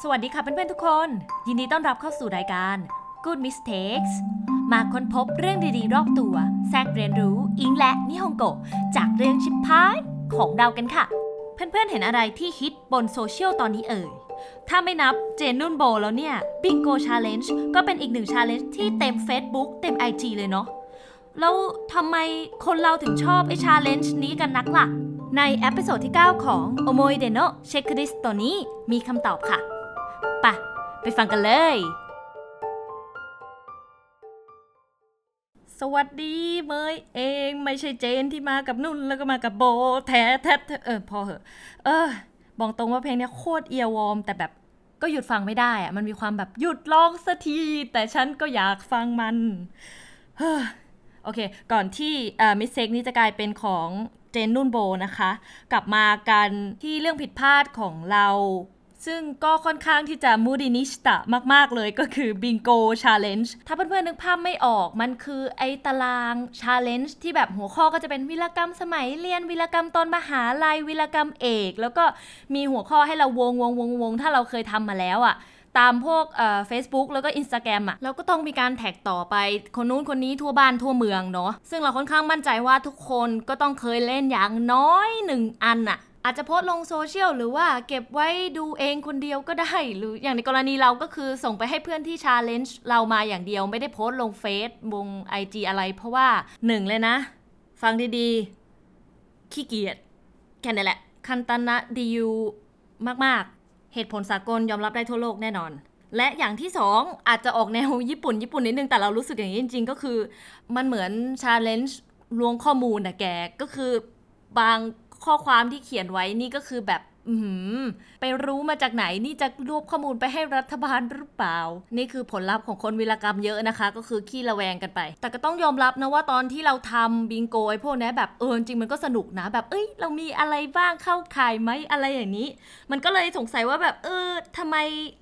สวัสดีค่ะเพื่อนๆทุกคน ยินดีต้อนรับเข้าสู่รายการ Good Mistakes มาค้นพบเรื่องดีๆ รอบตัว แทรกเรียนรู้อิงและนิฮงโกจากเรื่องชิปพายของเรากันค่ะ เพื่อนๆเห็นอะไรที่ฮิตบนโซเชียลตอนนี้เอ่ย ถ้าไม่นับเจนนุ่นโบแล้วเนี่ย Bingo Challenge ก็เป็นอีกหนึ่ง Challenge ที่เต็ม Facebook เต็ม IG เลยเนาะแล้วทำไมคนเราถึงชอบไอ้ Challenge นี้กันนักล่ะใน episode ที่ 9 ของ 思い出のチェックリスト ตัวนี้มีคำตอบค่ะ ปะไปฟังกันเลย สวัสดีเมยเองไม่ใช่เจนที่มากับนุ่นแล้วก็มากับโบ แท้แท้เออพอเหอะ เออ บอกตรงว่าเพลงเนี้ยโคตร earworm แต่แบบก็หยุดฟังไม่ได้อะมันมีความแบบหยุดร้องสักที แต่ฉันก็อยากฟังมันเฮ้อโอเค ก่อนที่มิสเซกนี้จะกลายเป็นของเจนนุ่นโบนะคะ กลับมากันที่เรื่องผิดพลาดของเรา ซึ่งก็ค่อนข้างที่จะมูดินิสตะมาก ๆ เลยก็คือ Bingo Challenge ถ้าเพื่อนๆนึกภาพไม่ออกมันคือไอ้ตาราง Challenge ที่แบบหัวข้อก็จะเป็นวิลกรรมสมัยเรียนวิลกรรมตอนมหาลัยวิลกรรมเอก แล้วก็มีหัวข้อให้เราวงวงวงวงถ้าเราเคยทำมาแล้วอะ่ะตามพวกเอ่อ Facebook แล้วก็ Instagram อะแล้วก็ต้องมีการแท็กต่อไป คนนู้นคนนี้ทั่วบ้านทั่วเมืองเนาะซึ่งเราค่อนข้างมั่นใจว่าทุกคนก็ต้องเคยเล่นอย่างน้อยหนึ่งอันอะ อาจจะโพสต์ลงโซเชียลหรือว่าเก็บไว้ดูเองคนเดียวก็ได้ หรืออย่างในกรณีเราก็คือส่งไปให้เพื่อนที่ challenge เรามาอย่างเดียวไม่ได้โพสต์ลงเฟซบุ๊กไอจีอะไรเพราะว่าหนึ่งเลยนะ ฟังดีๆ ขี้เกียจแค่นั้นแหละ 簡単な理由 มากๆ เหตุผลสากลยอมรับได้ทั่วโลกแน่นอน และอย่างที่สองอาจจะออกแนวญี่ปุ่น ญี่ปุ่นนิดนึงแต่เรารู้สึกอย่างนี้จริง ๆ ก็คือ มันเหมือน challenge ล้วงข้อมูลนะแกก็คือบาง ข้อความที่เขียนไว้นี่ก็คือแบบอือไปรู้มาจากไหนนี่จะรวบข้อมูลไปให้รัฐบาลหรือเปล่า นี่คือผลลัพธ์ของคนวีรกรรมเยอะนะคะ ก็คือขี้ระแวงกันไป แต่ก็ต้องยอมรับนะว่าตอนที่เราทำบิงโกไอ้พวกนี้แบบเออจริงมันก็สนุกนะแบบเอ้ย เรามีอะไรบ้างเข้าข่ายไหมอะไรอย่างนี้ มันก็เลยสงสัยว่าแบบเออทำไม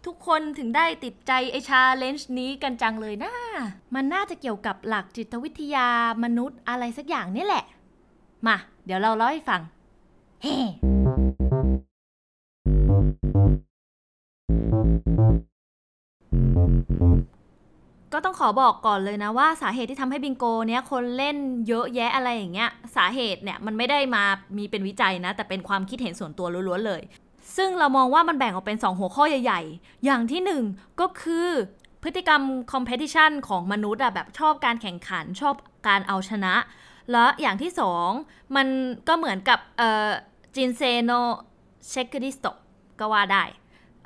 ทุกคนถึงได้ติดใจไอชาเลนจ์นี้กันจังเลยนะมันน่าจะเกี่ยวกับหลักจิตวิทยามนุษย์อะไรสักอย่างนี่แหละมาเดี๋ยวเราเล่าให้ฟัง เฮ้ก็ต้องขอบอกก่อนเลยนะว่าสาเหตุที่ทำให้บิงโกเนี้ยคนเล่นเยอะแยะอะไรอย่างเงี้ย สาเหตุเนี่ยมันไม่ได้มามีเป็นวิจัยนะ แต่เป็นความคิดเห็นส่วนตัวล้วนๆเลย ซึ่งเรามองว่ามันแบ่งออกเป็น 2 หัวข้อใหญ่ ๆ อย่างที่ 1 ก็คือพฤติกรรม competition ของมนุษย์อะแบบชอบการแข่งขันชอบการเอาชนะ แล้วอย่างที่ 2 มันก็เหมือนกับเอ่อ จินเซโนเชคดิสโตก็ว่าได้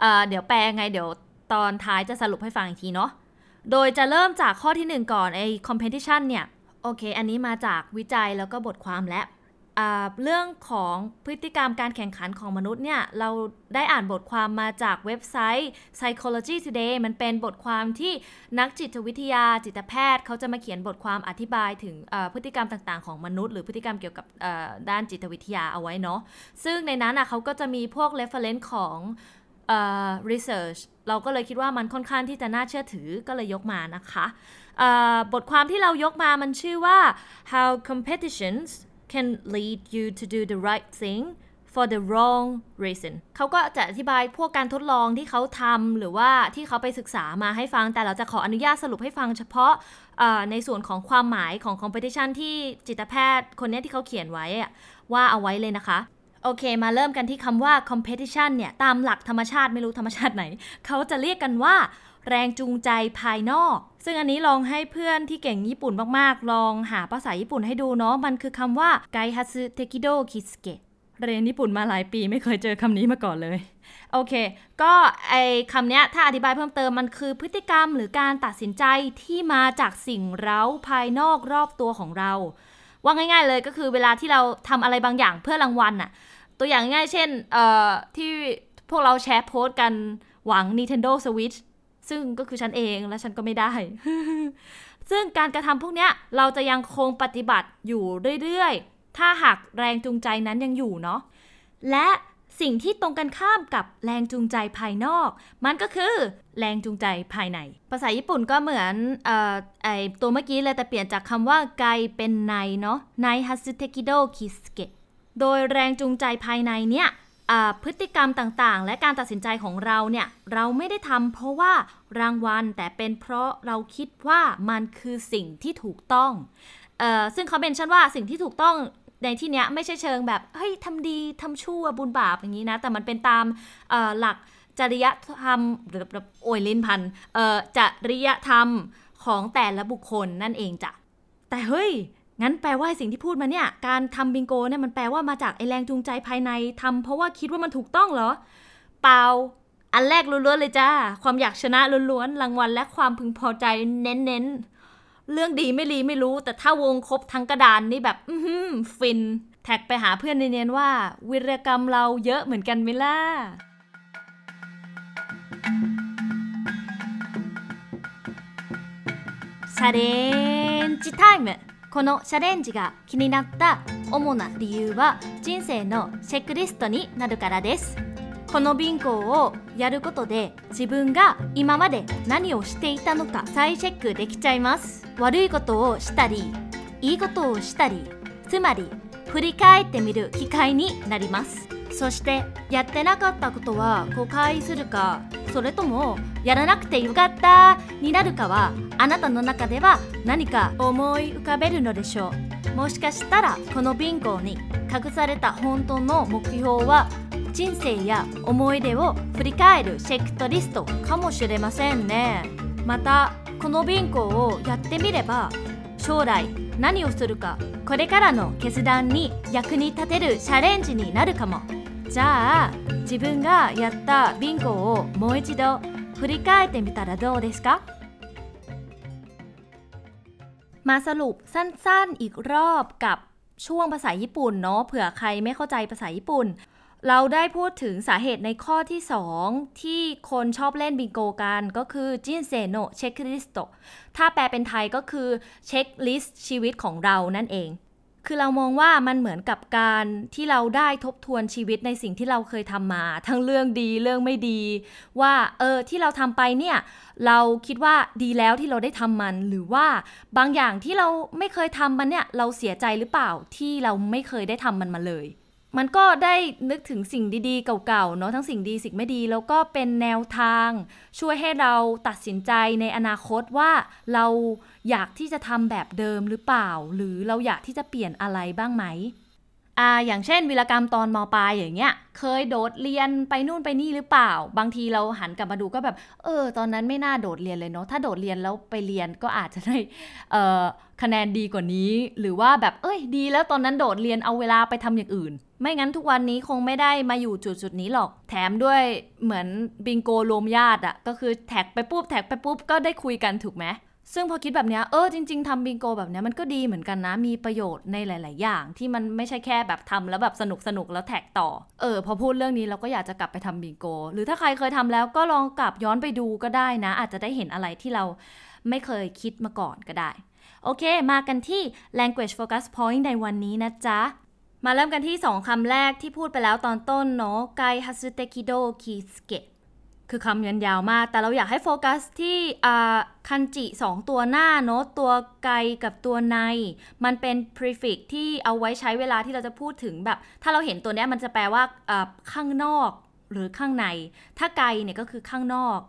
เเดี๋ยวแปลไงเดี๋ยวตอนท้ายจะสรุปให้ฟังอีกทีเนาะ โดยจะเริ่มจากข้อที่ 1 ก่อนไอ้ competition เนี่ย โอเค อันนี้มาจากวิจัยแล้วก็บทความและ เรื่องของพฤติกรรมการแข่งขันของมนุษย์เนี่ย เราได้อ่านบทความมาจากเว็บไซต์ Psychology Today มันเป็นบทความที่นักจิตวิทยาจิตแพทย์ เขาจะมาเขียนบทความอธิบายถึงพฤติกรรมต่างๆของมนุษย์ หรือพฤติกรรมเกี่ยวกับด้านจิตวิทยาเอาไว้เนาะซึ่งในนั้นอะเขาก็จะมีพวก reference ของเอ่อ research เราก็เลยคิดว่ามันค่อนข้างที่จะน่าเชื่อถือก็เลยยกมานะคะ บทความที่เรายกมามันชื่อว่า how competitions can lead you to do the right thing for the wrong reason เขาก็จะอธิบายพวกการทดลองที่เขาทำหรือว่าที่เขาไปศึกษามาให้ฟัง แต่เราจะขออนุญาตสรุปให้ฟังเฉพาะในส่วนของความหมายของ competition ที่จิตแพทย์คนนี้ที่เขาเขียนไว้อะว่าเอาไว้เลยนะคะ โอเค มาเริ่มกันที่คำว่า competition เนี่ย ตามหลักธรรมชาติไม่รู้ธรรมชาติไหน เขาจะเรียกกันว่า แรงจูงใจภายนอก ซึ่งอันนี้ลองให้เพื่อนที่เก่งญี่ปุ่นมากๆ ลองหาภาษาญี่ปุ่นให้ดูเนาะ มันคือคำว่าไกฮัสึเทคิโดคิสเกะเรียนญี่ปุ่นมาหลายปีไม่เคยเจอคำนี้มาก่อนเลย โอเค ก็ไอคำเนี้ยถ้าอธิบายเพิ่มเติมมันคือพฤติกรรมหรือการตัดสินใจที่มาจากสิ่งเร้าภายนอกรอบตัวของเรา ว่าง่าย ๆเลยก็คือเวลาที่เราทำอะไรบางอย่างเพื่อรางวัลน่ะ ตัวอย่างง่ายเช่น เอ่อ ที่พวกเราแชร์โพสต์กันหวัง Nintendo Switch ซึ่งก็คือฉันเองและฉันก็ไม่ได้ ซึ่งการกระทำพวกเนี้ยเราจะยังคงปฏิบัติอยู่เรื่อยๆ ถ้าหากแรงจูงใจนั้นยังอยู่เนาะ และสิ่งที่ตรงกันข้ามกับแรงจูงใจภายนอก มันก็คือแรงจูงใจภายใน ภาษาญี่ปุ่นก็เหมือนออไอตัวเมื่อกี้เลยแต่เปลี่ยนจากคำว่าไกเป็นในเนาะในฮัสึเทคิโดคิสเกะโดยแรงจูงใจภายในเนี่ย พฤติกรรมต่างๆ และการตัดสินใจของเราเนี่ยเราไม่ได้ทำเพราะว่ารางวัลแต่เป็นเพราะเราคิดว่ามันคือสิ่งที่ถูกต้องออซึ่งเขาเป็นชั่นว่าสิ่งที่ถูกต้องในที่เนี้ยไม่ใช่เชิงแบบเฮ้ยทำดีทำชั่วบุญบาปอย่างนี้นะ แต่มันเป็นตามหลักจริยธรรมหรือโอยลินพันจริยธรรมของแต่ละบุคคลนั่นเองจ้ะแต่เฮ้ย งั้นแปลว่าสิ่งที่พูดมาเนี่ย การทำบิงโกเนี่ยมันแปลว่ามาจากไอแรงจูงใจภายในทำเพราะว่าคิดว่ามันถูกต้องเหรอ เปล่า อันแรกล้วนๆเลยจ้า ความอยากชนะล้วนๆ รางวัลและความพึงพอใจเน้นๆ เรื่องดีไม่รีไม่รู้ แต่ถ้าวงครบทั้งกระดานนี่แบบ อืฟิน แท็กไปหาเพื่อนเนียนๆว่า วิรกรรมเราเยอะเหมือนกันไหมล่ะชาเลนจ์ไทม์ このチャレンジが気になった主な理由は人生のチェックリストになるからです。このビンゴをやることで自分が今まで何をしていたのか再チェックできちゃいます。悪いことをしたりいいことをしたりつまり振り返ってみる機会になります。そしてやってなかったことは誤解するかそれともやらなくてよかった。になるかはあなたの中では何か思い浮かべるのでしょう。もしかしたらこのビンゴに隠された本当の目標は人生や思い出を振り返るチェックトリストかもしれませんね。またこのビンゴをやってみれば将来何をするかこれからの決断に役に立てるチャレンジになるかも。じゃあ自分がやったビンゴをもう一度振り返ってみたらどうですかมาสรุปสั้นๆอีกรอบกับช่วงภาษาญี่ปุ่นเนาะเผื่อใครไม่เข้าใจภาษาญี่ปุ่น เราได้พูดถึงสาเหตุในข้อที่ 2 ที่คนชอบเล่นบิงโกกันก็คือจินเซโนเช็คลิสต์ถ้าแปลเป็นไทยก็คือเช็คลิสต์ชีวิตของเรานั่นเอง คือเรามองว่ามันเหมือนกับการที่เราได้ทบทวนชีวิตในสิ่งที่เราเคยทำมา ทั้งเรื่องดีเรื่องไม่ดี ว่าเออที่เราทำไปเนี่ยเราคิดว่าดีแล้วที่เราได้ทำมัน หรือว่าบางอย่างที่เราไม่เคยทำมันเนี่ยเราเสียใจหรือเปล่าที่เราไม่เคยได้ทำมันมาเลย มันก็ได้นึกถึงสิ่งดีๆ เก่าๆ เนาะทั้งสิ่งดีสิ่งไม่ดี แล้วก็เป็นแนวทาง ช่วยให้เราตัดสินใจในอนาคตว่าเราอยากที่จะทำแบบเดิมหรือเปล่า หรือเราอยากที่จะเปลี่ยนอะไรบ้างไหม อ่าอย่างเช่นวิรกรรมตอนมปลายอย่างเงี้ย เคยโดดเรียนไปนู่นไปนี่หรือเปล่า บางทีเราหันกลับมาดูก็แบบ เออ ตอนนั้นไม่น่าโดดเรียนเลยเนาะ ถ้าโดดเรียนแล้วไปเรียนก็อาจจะได้เอ่อคะแนนดีกว่านี้ หรือว่าแบบเอ้ยดีแล้วตอนนั้นโดดเรียนเอาเวลาไปทำอย่างอื่น ไม่งั้นทุกวันนี้คงไม่ได้มาอยู่จุดจุดนี้หรอก แถมด้วยเหมือนบิงโกรวมญาติอะก็คือแท็กไปปุ๊บแท็กไปปุ๊บก็ได้คุยกันถูกไหม ซึ่งพอคิดแบบนี้เออจริง ๆทำบิงโกแบบนี้มันก็ดีเหมือนกันนะ มีประโยชน์ในหลาย ๆ อย่าง ที่มันไม่ใช่แค่แบบทำแล้วแบบสนุกสนุกแล้วแท็กต่อ เออ พอพูดเรื่องนี้เราก็อยากจะกลับไปทำบิงโก หรือถ้าใครเคยทำแล้วก็ลองกลับย้อนไปดูก็ได้นะ อาจจะได้เห็นอะไรที่เราไม่เคยคิดมาก่อนก็ได้ โอเค มากันที่ language focus point ในวันนี้นะจ๊ะ มาเริ่มกันที่ 2คำแรกที่พูดไปแล้วตอนต้นเนาะไกฮัสเตคิโดคิสเกะ คือคำยันยาวมาก แต่เราอยากให้โฟกัสที่คันจิสองตัวหน้าเนาะตัวไกกับตัวใน มันเป็น prefix ที่เอาไว้ใช้เวลาที่เราจะพูดถึงแบบ ถ้าเราเห็นตัวนี้มันจะแปลว่าข้างนอกหรือข้างใน ถ้าไกเนี่ยก็คือข้างนอก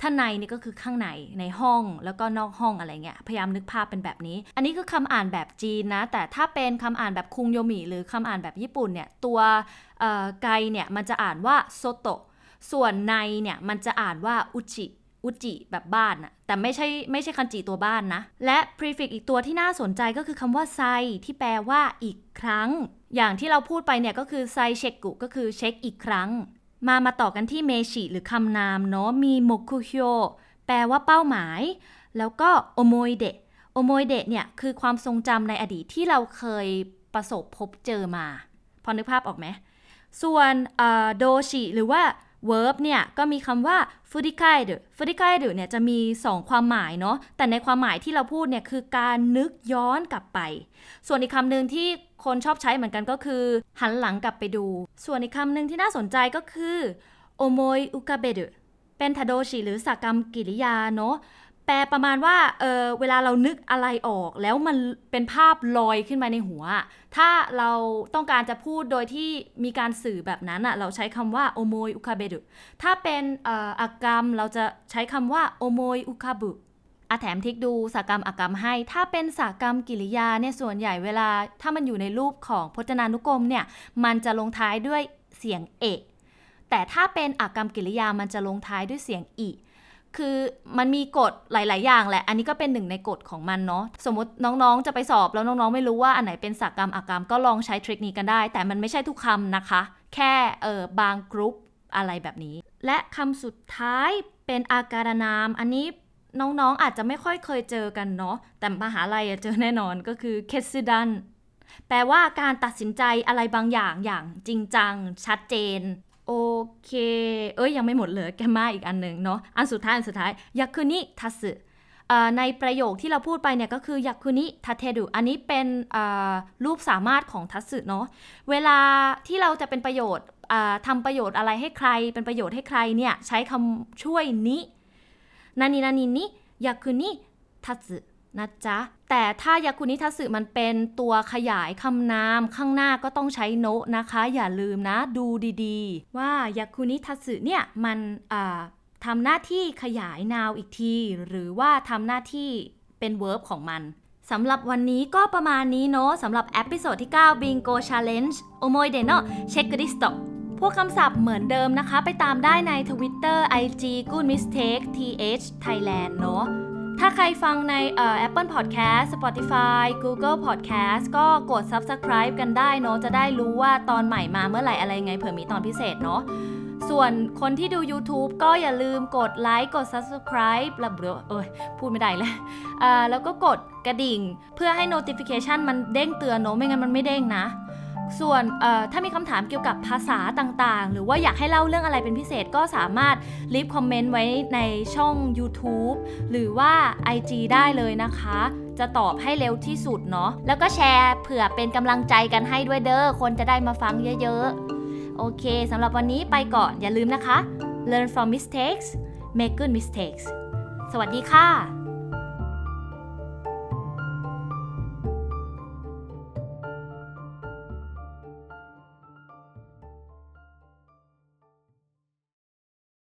ถ้าในนี่ก็คือข้างในในห้องแล้วก็นอกห้องอะไรเงี้ย พยายามนึกภาพเป็นแบบนี้ อันนี้คือคำอ่านแบบจีนนะ แต่ถ้าเป็นคำอ่านแบบคุงโยมิหรือคำอ่านแบบญี่ปุ่นเนี่ย ตัวไกเนี่ยมันจะอ่านว่าโซโตะ ส่วนในเนี่ยมันจะอ่านว่าอุจิอุจิแบบบ้านอะแต่ไม่ใช่ไม่ใช่คันจิตัวบ้านนะ และ prefix อีกตัวที่น่าสนใจก็คือคำว่าไซที่แปลว่าอีกครั้ง อย่างที่เราพูดไปเนี่ยก็คือไซเชกุก็คือเช็คอีกครั้ง มามาต่อกันที่เมชิหรือคำนามเนาะมีโมคุโฮแปลว่าเป้าหมาย แล้วก็โอโมยเดะโอโมยเดะเนี่ยคือความทรงจำในอดีตที่เราเคยประสบพบเจอมา พอนึกภาพออกไหมส่วนโดชิหรือว่า verb เนี่ยก็มีคำว่า f u r i k a i d u f u r i k a i d u เนี่ยจะมี 2 ความหมายเนาะแต่ในความหมายที่เราพูดเนี่ยคือการนึกย้อนกลับไป ส่วนอีกคำหนึ่งที่คนชอบใช้เหมือนกันก็คือ หันหลังกลับไปดู ส่วนอีกคำหนึ่งที่น่าสนใจก็คือ omoi ukabedu เป็นทาโดชิหรือสักกรรมกิริยาเนาะ แปลประมาณว่าเออเวลาเรานึกอะไรออก แล้วมันเป็นภาพลอยขึ้นมาในหัว ถ้าเราต้องการจะพูดโดยที่มีการสื่อแบบนั้นอะเราใช้คำว่าโอโมยอุคาเบดุถ้าเป็นอากรรมเราจะใช้คำว่าโอโมยอุคาบุอาแถมทิกดูสากรรมอากรรมให้ ถ้าเป็นสากรรมกิริยาเนี่ยส่วนใหญ่เวลา ถ้ามันอยู่ในรูปของพจนานุกรมเนี่ยมันจะลงท้ายด้วยเสียงเอกแต่ถ้าเป็นอากรรมกิริยามันจะลงท้ายด้วยเสียงอี คือมันมีกฎหลาย ๆ อย่างแหละ อันนี้ก็เป็นหนึ่งในกฎของมันเนาะ สมมติน้อง ๆ จะไปสอบแล้วน้อง ๆ ไม่รู้ว่าอันไหนเป็นสากรรมอากรรมก็ลองใช้ทริคนี้กันได้ แต่มันไม่ใช่ทุกคำนะคะ แค่เออบางกรุ๊ปอะไรแบบนี้ และคำสุดท้ายเป็นอาการนาม อันนี้น้อง ๆ อาจจะไม่ค่อยเคยเจอกันเนาะ แต่มหาลัยเจอแน่นอนก็คือเคสดันแปลว่าการตัดสินใจอะไรบางอย่างอย่างจริงจัง ชัดเจน โอเค เอ้ยยังไม่หมดเลยแกมาอีกอันหนึ่งเนาะ อันสุดท้ายอันสุดท้ายยักคุนิทัสในประโยคที่เราพูดไปเนี่ยก็คือยักคุนิทัเทดุ อันนี้เป็นรูปสามารถของทัสึเนาะ เวลาที่เราจะเป็นประโยชน์ทำประโยชน์อะไรให้ใคร เป็นประโยชน์ให้ใครเนี่ยใช้คำช่วยนินานินานินิยักคุนิทัสึนะจ๊ะ แต่ถ้ายากุนิทัสึมันเป็นตัวขยายคำนามข้างหน้าก็ต้องใช้ の นะคะ อย่าลืมนะดูดีๆ ว่า 役に立つ เนี่ยมันทำหน้าที่ขยาย noun อีกที หรือว่าทำหน้าที่เป็น verb ของมันสำหรับวันนี้ก็ประมาณนี้เนาะสำหรับ episode ที่ 9 Bingo Challenge 思い出のチェックリスト พวกคำศัพท์เหมือนเดิมนะคะ ไปตามได้ใน Twitter IG Good Mistake TH Thailand เนาะ ถ้าใครฟังใน uh, Apple Podcast Spotify Google Podcast ก็กด Subscribe กันได้เนาะจะได้รู้ว่าตอนใหม่มาเมื่อไหร่อะไรไงเผื่อมีตอนพิเศษเนาะส่วนคนที่ดู YouTube ก็อย่าลืมกดไลค์กด Subscribe แล้วเอ้ยพูดไม่ได้เลยแล้วก็กดกระดิ่ง เพื่อให้ notification มันเด้งเตือนเนาะไม่งั้นมันไม่เด้งนะ ส่วนถ้ามีคำถามเกี่ยวกับภาษาต่างๆ หรือว่าอยากให้เล่าเรื่องอะไรเป็นพิเศษก็สามารถลิฟคอมเมนต์ไว้ในช่อง YouTube หรือว่า IG ได้เลยนะคะ จะตอบให้เร็วที่สุดเนาะแล้วก็แชร์เผื่อเป็นกำลังใจกันให้ด้วยเด้อคนจะได้มาฟังเยอะๆ โอเคสำหรับวันนี้ไปก่อนอย่าลืมนะคะ learn from mistakes make good mistakes สวัสดีค่ะ